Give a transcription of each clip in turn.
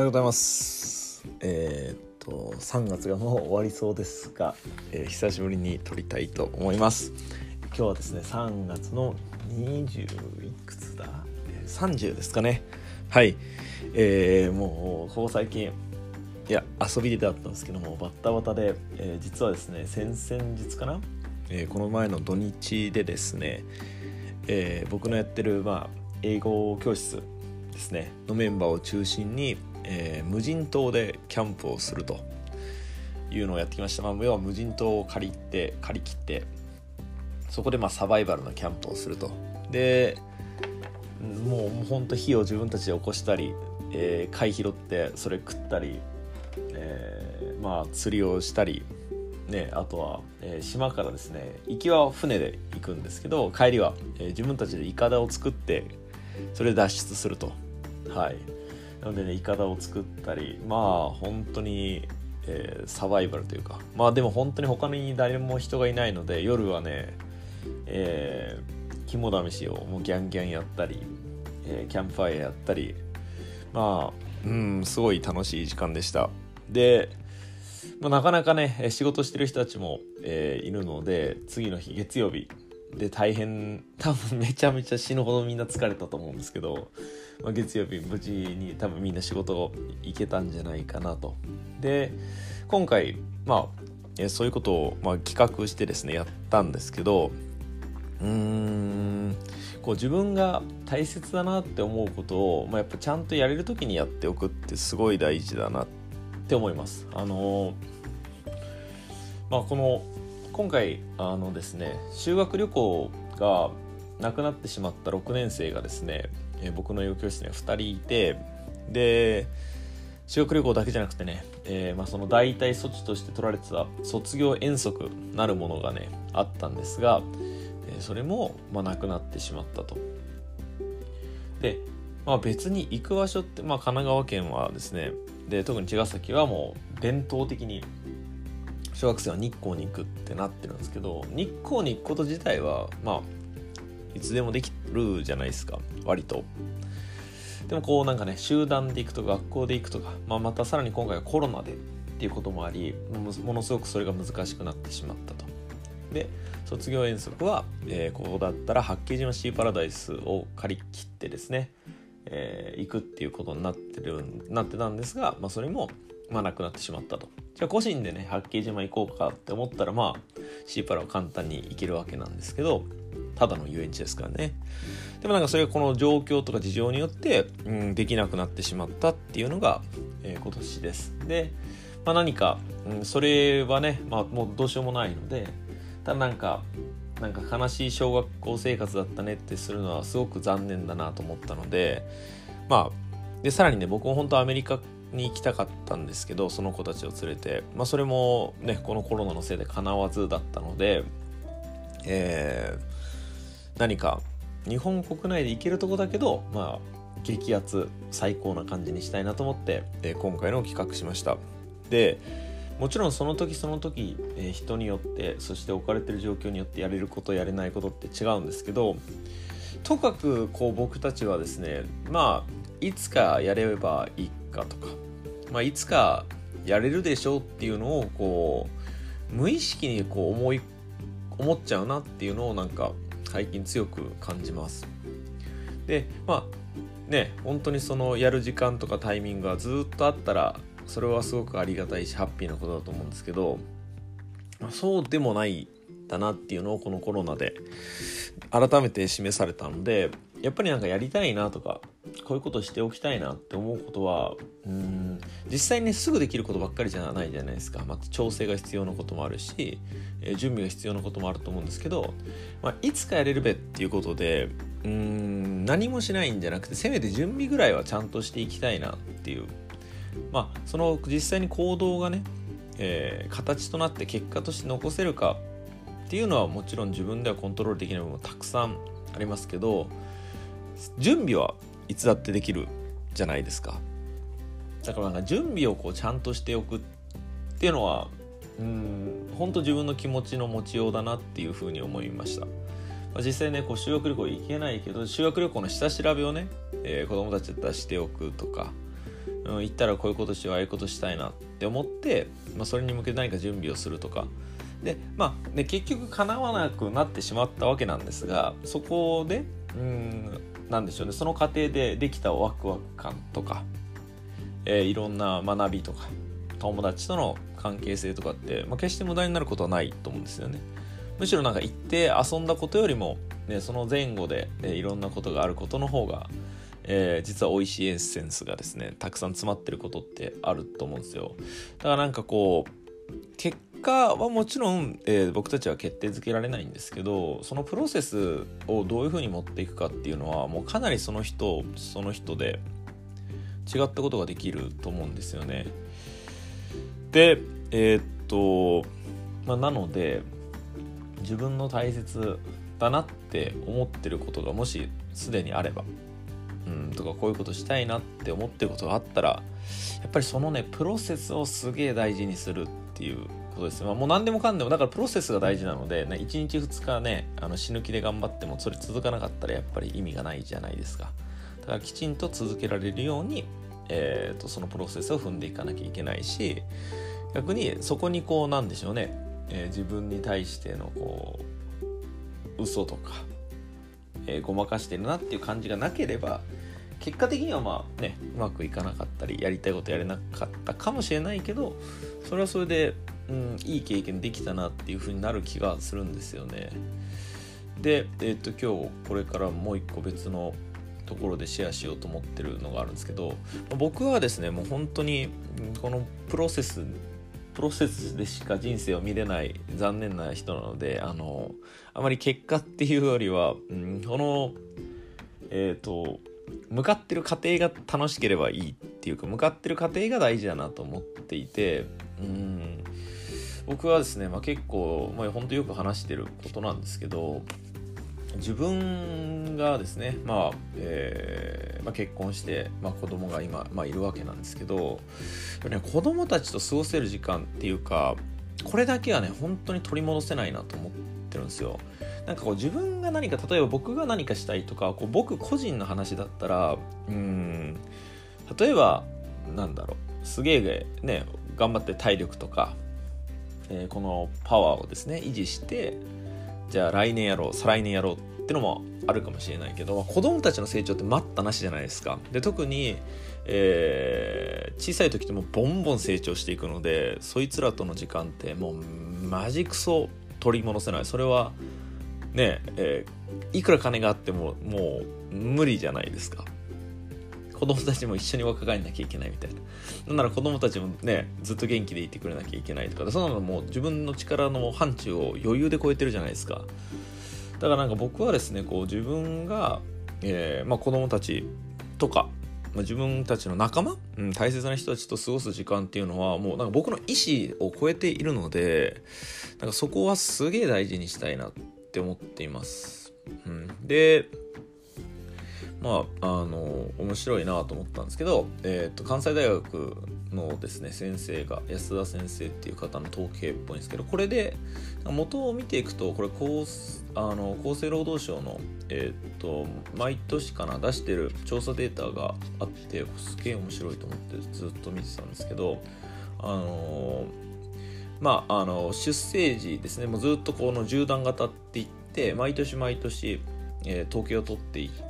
はようございます。えーっと3月がもう終わりそうですが、えー久しぶりに撮りたいと思います。今日はですね3月の20いくつだ、30ですかね。はい。えーもうここ最近いや遊びでだったんですけどもバッタバタで、えー実はですね先々日かな、えーこの前の土日でですね、えー僕のやってる、まあ、英語教室ですねのメンバーを中心に、えー無人島でキャンプをするというのをやってきました、まあ、要は無人島を借りて借り切ってそこでまあサバイバルなキャンプをすると。でもうもうほんと火を自分たちで起こしたり、えー貝拾ってそれ食ったり、えーまあ釣りをしたりね、あとは、えー島からですね行きは船で行くんですけど帰りは、えー自分たちでイカダを作ってそれで脱出すると。はい。なのでねイカダを作ったりまあ本当に、えーサバイバルというかまあでも本当に他に誰も人がいないので夜はねえー肝試しをもうギャンギャンやったり、えーキャンプファイヤーやったりまあうんすごい楽しい時間でした。でまあ、なかなかねえー仕事してる人たちも、えーいるので次の日月曜日で大変多分めちゃめちゃ死ぬほどみんな疲れたと思うんですけど、まあ、月曜日無事に多分みんな仕事行けたんじゃないかなとで今回まあえそういうことを、まあ、企画してですねやったんですけどうーんこう自分が大切だなって思うことを、まあ、やっぱちゃんとやれる時にやっておくってすごい大事だなって思います。あのまあこの今回あのですね修学旅行がなくなってしまった6年生がですね、え僕の英語教室には2人いてで修学旅行だけじゃなくてね、えーまあ、その代替措置として取られてた卒業遠足なるものがねあったんですが、えーそれも、まあ、なくなってしまったと。で、まあ、別に行く場所って、まあ、神奈川県はですねで特に茅ヶ崎はもう伝統的に小学生は日光に行くってなってるんですけど日光に行くこと自体はまあいつでもできるじゃないですか割と。でもこうなんかね集団で行くとか学校で行くとか、まあ、またさらに今回はコロナでっていうこともありものすごくそれが難しくなってしまったと。で卒業遠足は、えーここだったら八景島シーパラダイスを借り切ってですね、えー行くっていうことになってるなってたんですが、まあ、それも、まあ、なくなってしまったとじゃあ個人でね八景島行こうかって思ったらまあシーパラは簡単に行けるわけなんですけどただの遊園地ですからね。でもなんかそれがこの状況とか事情によって、うん、できなくなってしまったっていうのが、えー今年です。で、まあ、何か、うん、それはね、まあ、もうどうしようもないのでただなんかなんか悲しい小学校生活だったねってするのはすごく残念だなと思ったのでまあでさらにね僕も本当アメリカに行きたかったんですけどその子たちを連れて、まあ、それもねこのコロナのせいで叶わずだったので、えー何か日本国内で行けるとこだけどまあ激アツ最高な感じにしたいなと思って、えー今回の企画しました。でもちろんその時その時、えー人によってそして置かれてる状況によってやれることやれないことって違うんですけどとかくこう僕たちはですねまあいつかやればいいかとか、まあ、いつかやれるでしょうっていうのをこう無意識にこう思い思っちゃうなっていうのをなんか最近強く感じます。でまあね本当にそのやる時間とかタイミングがずっとあったらそれはすごくありがたいしハッピーなことだと思うんですけど、まあそうでもないだなっていうのをこのコロナで改めて示されたのでやっぱりなんかやりたいなとかこういうことしておきたいなって思うことはうん実際ねすぐできることばっかりじゃないじゃないですか、まあ、調整が必要なこともあるし、えー準備が必要なこともあると思うんですけど、まあ、いつかやれるべっていうことでうん何もしないんじゃなくてせめて準備ぐらいはちゃんとしていきたいなっていう。まあその実際に行動がね、えー形となって結果として残せるかっていうのはもちろん自分ではコントロールできない部分もたくさんありますけど準備はいつだってできるじゃないですか。だからなんか準備をこうちゃんとしておくっていうのはうん本当自分の気持ちの持ちようだなっていうふうに思いました、まあ実際ねこう修学旅行行けないけど修学旅行の下調べをね、えー子供たちだったらしておくとかううん、行ったらこういうことしようああいうことしたいなって思って、まあ、それに向けて何か準備をするとか。でまあね結局叶わなくなってしまったわけなんですがそこでうんなんでしょうねその過程でできたワクワク感とか、えー、いろんな学びとか友達との関係性とかって、まあ、決して無駄になることはないと思うんですよね。むしろなんか行って遊んだことよりも、ね、その前後で、ね、いろんなことがあることの方が、えー、実は美味しいエッセンスがですねたくさん詰まってることってあると思うんですよ。だからなんかこう結果はもちろん、えー、僕たちは決定づけられないんですけどそのプロセスをどういうふうに持っていくかっていうのはもうかなりその人その人で違ったことができると思うんですよね。でえー、っと、まあ、なので自分の大切だなって思ってることがもしすでにあればうんとかこういうことしたいなって思ってることがあったらやっぱりそのねプロセスをすげえ大事にするっていうことですまあ、もう何でもかんでもだからプロセスが大事なので、ね、1日2日ねあの死ぬ気で頑張ってもそれ続かなかったらやっぱり意味がないじゃないですか。だからきちんと続けられるように、えーと、そのプロセスを踏んでいかなきゃいけないし逆にそこにこうなんでしょうね、えー、自分に対してのこう嘘とか、えー、ごまかしてるなっていう感じがなければ結果的にはまあねうまくいかなかったりやりたいことやれなかったかもしれないけどそれはそれで、うん、いい経験できたなっていう風になる気がするんですよね。で、えー、っと今日これからもう一個別のところでシェアしようと思ってるのがあるんですけど僕はですねもう本当にこのプロセスプロセスでしか人生を見れない残念な人なのであのあまり結果っていうよりは、うん、このえっ、ー、と向かってる過程が楽しければいいっていうか向かってる過程が大事だなと思っていてうん僕はですね、まあ、結構、まあ、本当よく話してることなんですけど自分がですね、まあえーまあ、結婚して、まあ、子供が今、まあ、いるわけなんですけど、ね、子供たちと過ごせる時間っていうかこれだけはね本当に取り戻せないなと思ってるんですよ。なんかこう自分が何か例えば僕が何かしたいとかこう僕個人の話だったらうん例えばなんだろうすげえね頑張って体力とか、えー、このパワーをですね維持してじゃあ来年やろう再来年やろうってのもあるかもしれないけど子供たちの成長って待ったなしじゃないですか。で特に、えー、小さい時ってもうボンボン成長していくのでそいつらとの時間ってもうマジクソ取り戻せないそれはねえー、いくら金があってももう無理じゃないですか子供たちも一緒に若返んなきゃいけないみたいな。なんなら子供たちもねずっと元気でいてくれなきゃいけないとか。そんなのもう自分の力の範疇を余裕で超えてるじゃないですか。だからなんか僕はですねこう自分が、えーまあ、子供たちとかまあ、自分たちの仲間、うん、大切な人たちと過ごす時間っていうのはもうなんか僕の意思を超えているのでなんかそこはすげえ大事にしたいなって思っています。うん、でまああの面白いなと思ったんですけど、えーと、関西大学のですね先生が安田先生っていう方の統計っぽいんですけどこれで元を見ていくとこれ厚あの厚生労働省の、えーと、毎年かな出してる調査データがあってすげえ面白いと思ってずっと見てたんですけどあのまあ、あの出生時ですねもうずっとこの縦断型っていって毎年毎年、えー、統計を取っていって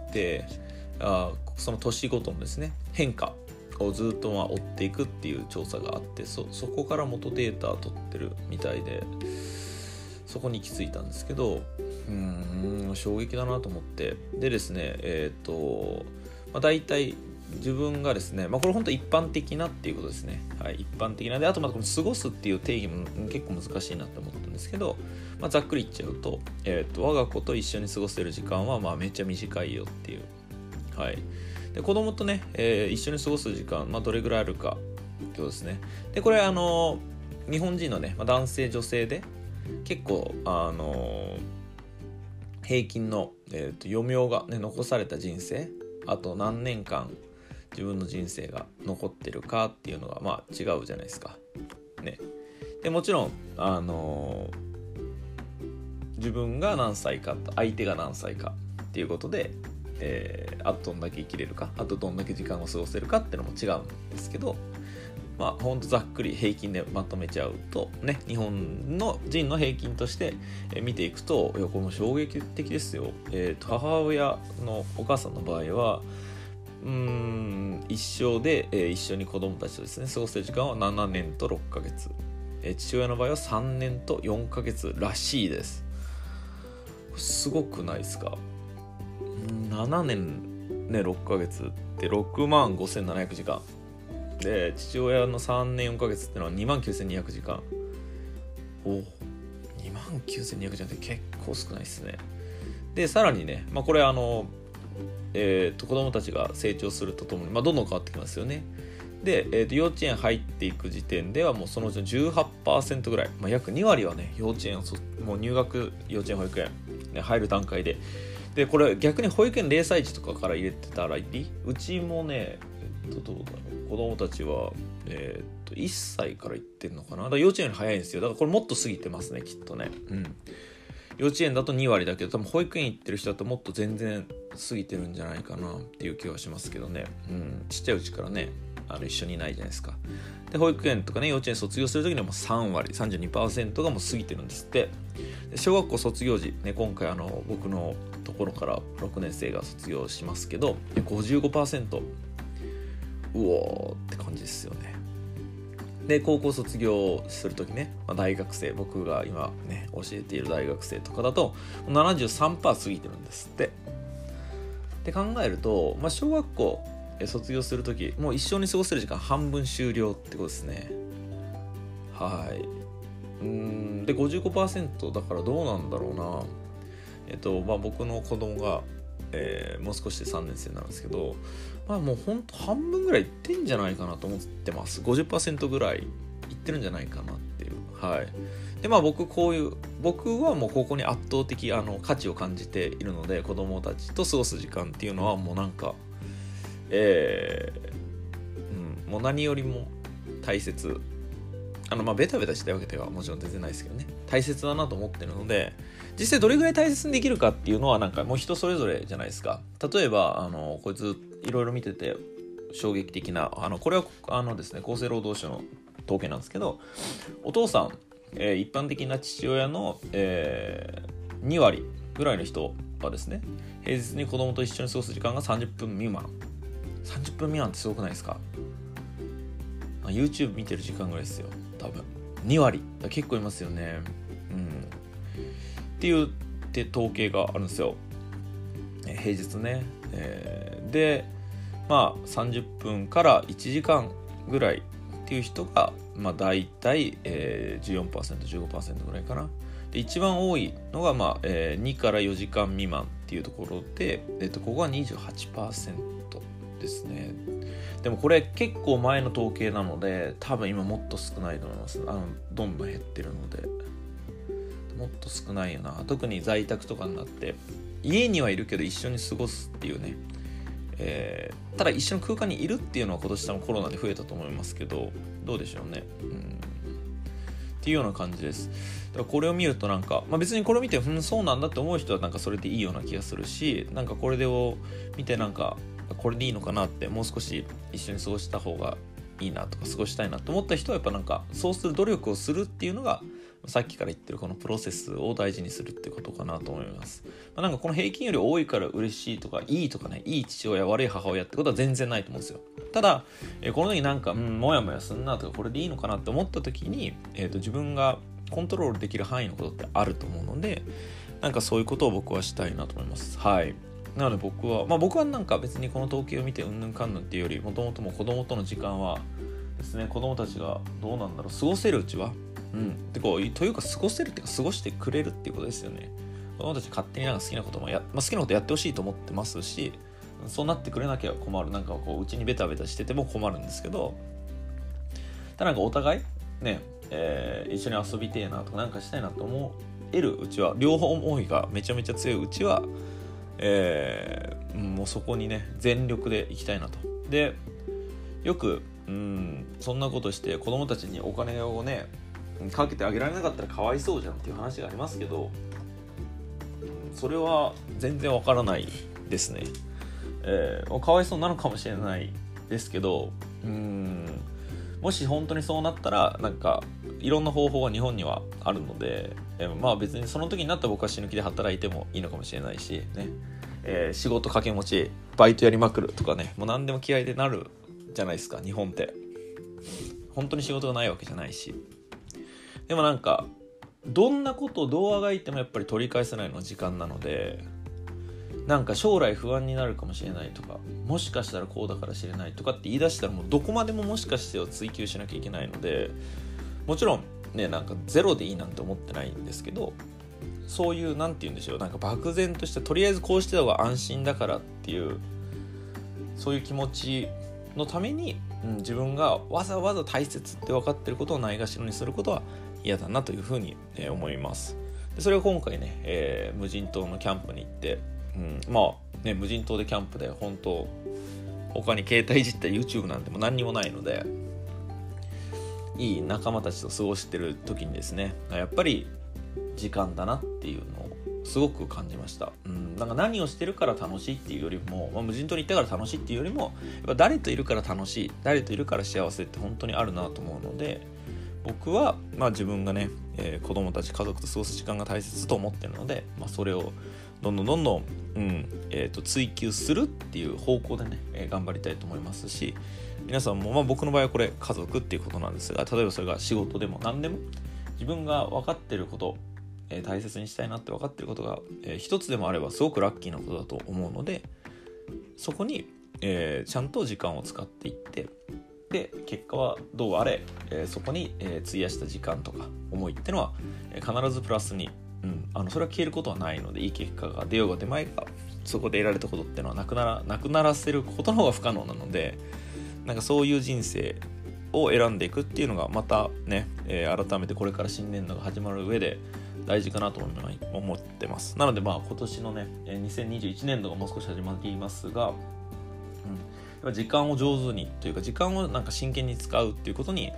あその年ごとのですね変化をずっとま追っていくっていう調査があってそこから元データ取ってるみたいでそこに行き着いたんですけどうん衝撃だなと思ってでですねえっ、ー、と、まあ、大体自分がですね、まあ、これ本当一般的なっていうことですね。はい、一般的なで、あとまたこの過ごすっていう定義も結構難しいなって思ったんですけど、まあ、ざっくり言っちゃうと、えっ、ー、と、我が子と一緒に過ごせる時間はまあめっちゃ短いよっていう。はい。で、子供とね、えー、一緒に過ごす時間、まあ、どれぐらいあるかってことですね。で、これあの、日本人のね、まあ、男性女性で結構あの平均の、えーと、と余命が、ね、残された人生あと何年間自分の人生が残ってるかっていうのがまあ違うじゃないですか。ね。でもちろんあのー、自分が何歳か相手が何歳かっていうことでえー、あとどんだけ生きれるかあとどんだけ時間を過ごせるかっていうのも違うんですけどまあほんとざっくり平均でまとめちゃうとね日本の人の平均として見ていくといやこの衝撃的ですよ、えー、母親のお母さんの場合はうん一生で、えー、一緒に子供たちとですね過ごせる時間は7年と6ヶ月、えー、父親の場合は3年と4ヶ月らしいです。すごくないですか？7年ね6ヶ月って6万5700時間。で父親の3年4ヶ月ってのは2万9200時間。お2万9200時間って結構少ないですね。でさらにね、まあ、これあのえーと、子供たちが成長するとともに、まあ、どんどん変わってきますよね。で、えーと、幼稚園入っていく時点ではもうそのうちの18%ぐらい、まあ、約2割はね幼稚園もう入学幼稚園保育園、ね、入る段階で。でこれ逆に保育園0歳児とかから入れてたらいい？うちもね、えっと、どうだろう。子供たちは、えーと、と1歳から行ってんのかな？だから幼稚園より早いんですよ。だからこれもっと過ぎてますねきっとね。うん。幼稚園だと2割だけど多分保育園行ってる人だともっと全然過ぎてるんじゃないかなっていう気はしますけどね、うん、ちっちゃいうちからね。あの一緒にいないじゃないですか。で保育園とかね幼稚園卒業する時にはもう3割32%がもう過ぎてるんですって。小学校卒業時、ね、今回あの僕のところから6年生が卒業しますけど55%うおーって感じですよね。で高校卒業する時ね、まあ、大学生僕が今ね教えている大学生とかだと73%過ぎてるんですって。って考えると、まあ、小学校卒業する時もう一緒に過ごせる時間半分終了ってことですね。はい。うんで55%だからどうなんだろうな。えっとまあ僕の子供がえー、もう少しで3年生なんですけど、まあ、もうほんと半分ぐらいいってんじゃないかなと思ってます。50%ぐらいいってるんじゃないかなっていう。はい。でまあ僕こういう僕はもうここに圧倒的あの価値を感じているので子供たちと過ごす時間っていうのはもうなんかえー、うん、もう何よりも大切。あのまあベタベタしたわけではもちろん全然ないですけどね。大切だなと思ってるので実際どれぐらい大切にできるかっていうのはなんかもう人それぞれじゃないですか。例えばあのこいついろいろ見てて衝撃的なあのこれはあのですね厚生労働省の統計なんですけどお父さん、えー、一般的な父親の、えー、2割ぐらいの人はですね平日に子供と一緒に過ごす時間が30分未満。30分未満ってすごくないですか？YouTube 見てる時間ぐらいですよ。多分。2割。結構いますよね。うん。っていうって統計があるんですよ。平日ね、えー、でまあ30分から1時間ぐらいっていう人がまあ大体、えー、14%15% ぐらいかな。で一番多いのが、まあえー、2から4時間未満っていうところで、えー、とここは28%ですね。でもこれ結構前の統計なので多分今もっと少ないと思います。あのどんどん減ってるので。もっと少ないよな。特に在宅とかになって家にはいるけど一緒に過ごすっていうね、えー、ただ一緒の空間にいるっていうのは今年多分コロナで増えたと思いますけどどうでしょうね、うん、っていうような感じです。だからこれを見るとなんか、まあ、別にこれを見てうんそうなんだって思う人はなんかそれでいいような気がするしなんかこれを見てなんかこれでいいのかなってもう少し一緒に過ごした方がいいなとか過ごしたいなと思った人はやっぱなんかそうする努力をするっていうのがさっきから言ってるこのプロセスを大事にするってことかなと思います。まあ、なんかこの平均より多いから嬉しいとかいいとかねいい父親悪い母親ってことは全然ないと思うんですよ。ただ、えこの時なんか、うん、もやもやすんなとかこれでいいのかなって思った時に、えーと、自分がコントロールできる範囲のことってあると思うのでなんかそういうことを僕はしたいなと思います。はい。なので僕は、まあ僕はなんか別にこの統計を見てうんぬんかんぬんっていうより、もともとも子供との時間はですね、子供たちがどうなんだろう、過ごせるうちは、うん、でこうというか過ごせるっていうか過ごしてくれるっていうことですよね。子供たち勝手になんか好きなこともや、まあ、好きなことやってほしいと思ってますし、そうなってくれなきゃ困る。なんかこう、うちにベタベタしてても困るんですけど、ただなんかお互い、ね、えー、一緒に遊びてえなとかなんかしたいなと思えるうちは、両方思いがめちゃめちゃ強いうちは、えー、もうそこにね全力でいきたいなと。でよくうんそんなことして子供たちにお金をねかけてあげられなかったらかわいそうじゃんっていう話がありますけどそれは全然わからないですね。えー、かわいそうなのかもしれないですけどうんもし本当にそうなったらなんかいろんな方法が日本にはあるので、え、まあ別にその時になったら僕は死ぬ気で働いてもいいのかもしれないしね、えー、仕事掛け持ちバイトやりまくるとかねもう何でも気合でなるじゃないですか日本って。本当に仕事がないわけじゃないし。でもなんかどんなことをどうあがいてもやっぱり取り返せないの時間なのでなんか将来不安になるかもしれないとかもしかしたらこうだから知れないとかって言い出したらもうどこまでももしかしてを追求しなきゃいけないのでもちろんねなんかゼロでいいなんて思ってないんですけどそういう何て言うんでしょうなんか漠然としたとりあえずこうしてた方が安心だからっていうそういう気持ちのために、うん、自分がわざわざ大切って分かってることをないがしろにすることは嫌だなというふうに、えー、思います。でそれを今回ね、えー、無人島のキャンプに行ってうん、まあね無人島でキャンプで本当他に携帯いじった YouTube なんても何にもないのでいい仲間たちと過ごしてる時にですねやっぱり時間だなっていうのをすごく感じました、うん、なんか何をしてるから楽しいっていうよりも、まあ、無人島に行ったから楽しいっていうよりもやっぱ誰といるから楽しい誰といるから幸せって本当にあるなと思うので僕は、まあ、自分がね、えー、子供たち家族と過ごす時間が大切と思ってるので、まあ、それをどんどんどんどん、うんえーと、追求するっていう方向でね、えー、頑張りたいと思いますし皆さんも、まあ、僕の場合はこれ家族っていうことなんですが例えばそれが仕事でも何でも自分が分かってること、えー、大切にしたいなって分かってることが、えー、一つでもあればすごくラッキーなことだと思うのでそこに、えー、ちゃんと時間を使っていってで結果はどうあれ、えー、そこに、えー、費やした時間とか思いってのは、えー、必ずプラスにうん、あのそれは消えることはないのでいい結果が出ようが出まいがそこで得られたことってのはなくならなくならせることの方が不可能なのでなんかそういう人生を選んでいくっていうのがまたね、えー、改めてこれから新年度が始まる上で大事かなと思ってます。なのでまあ今年のね2021年度がもう少し始まりますが、うん、時間を上手にというか時間をなんか真剣に使うっていうことに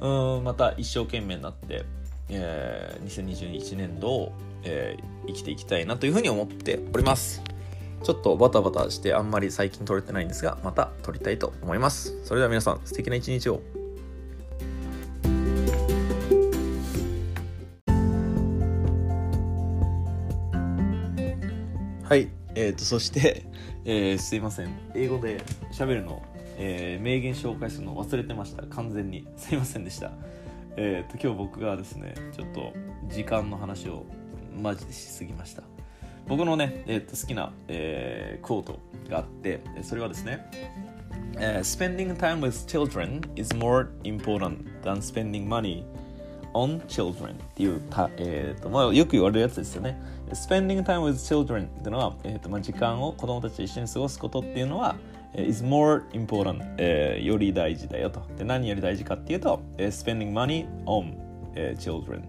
うんまた一生懸命になってえー、2021年度を、えー、生きていきたいなというふうに思っております。ちょっとバタバタしてあんまり最近撮れてないんですがまた撮りたいと思います。それでは皆さん素敵な一日を。はい、えーと、そして、えー、すいません。英語で喋るの、えー、名言紹介するの忘れてました。完全に。すいませんでした。えーと、今日僕がですねちょっと時間の話をマジでしすぎました。僕のね、えー、と好きな、えー、コートがあってそれはですね、uh, Spending time with children is more important than spending money on children っていうた、えーとまあ、よく言われるやつですよね Spending time with children っていうのは、えーとまあ、時間を子供たちと一緒に過ごすことっていうのは is more important、えー、より大事だよと。で何より大事かっていうと、spending money on、えー、children、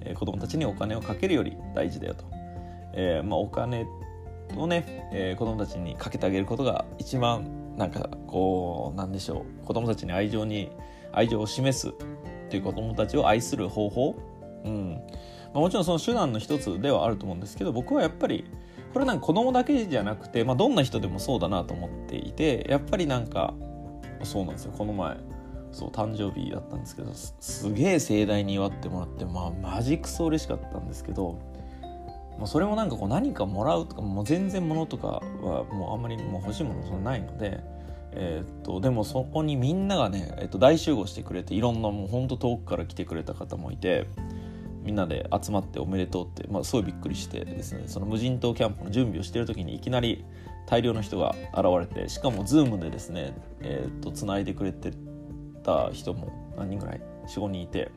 えー、子供たちにお金をかけるより大事だよと。えーまあ、お金をね、えー、子供たちにかけてあげることが一番なんかこうなんでしょう。子供たちに愛情に愛情を示すという子供たちを愛する方法、うん。まあ、もちろんその手段の一つではあると思うんですけど僕はやっぱりこれなんか子供だけじゃなくて、まあ、どんな人でもそうだなと思っていてやっぱりなんかそうなんですよ。この前そう誕生日だったんですけどすげえ盛大に祝ってもらってまあマジクソ嬉しかったんですけど、まあ、それもなんかこう何かもらうとかもう全然物とかはもうあんまりもう欲しいものそんないので。えー、っとでもそこにみんながね、えー、っと大集合してくれていろんなもうほんと遠くから来てくれた方もいてみんなで集まっておめでとうって、まあ、すごいびっくりしてですねその無人島キャンプの準備をしてる時にいきなり大量の人が現れてしかも Zoom でですねえー、っとつないでくれてた人も何人ぐらい？45人いて、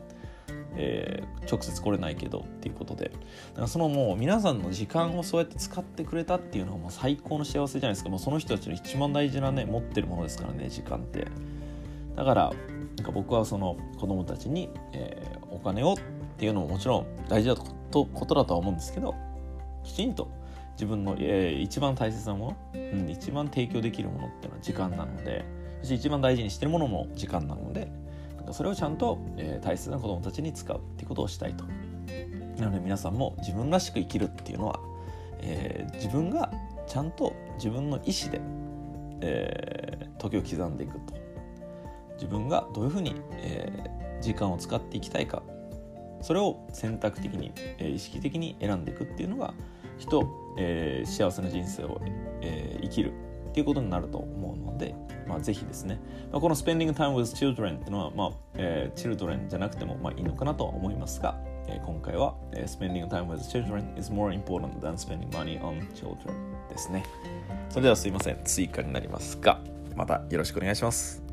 えー、直接来れないけどっていうことでかそのもう皆さんの時間をそうやって使ってくれたっていうのはもう最高の幸せじゃないですか。もうその人たちの一番大事なね持ってるものですからね時間って。だからなんか僕はその子供たちに、えー、お金をっていうのももちろん大事だとことだとは思うんですけどきちんと自分の、えー、一番大切なもの、うん、一番提供できるものっていうのは時間なのでそして一番大事にしてるものも時間なのでそれをちゃんと、えー、大切な子供たちに使うっていうことをしたいと。なので皆さんも自分らしく生きるっていうのは、えー、自分がちゃんと自分の意思でえー、時を刻んでいくと自分がどういうふうに、えー、時間を使っていきたいかそれを選択的に、えー、意識的に選んでいくっていうのが人、えー、幸せな人生を、えー、生きるっていうことになると思うので、まあ、ぜひですね、まあ、この Spending time with children っていうのは、まあえー、children じゃなくてもまあいいのかなとは思いますが、えー、今回は、えー、Spending time with children is more important than spending money on children ですね。それではすいません、追加になりますが、またよろしくお願いします。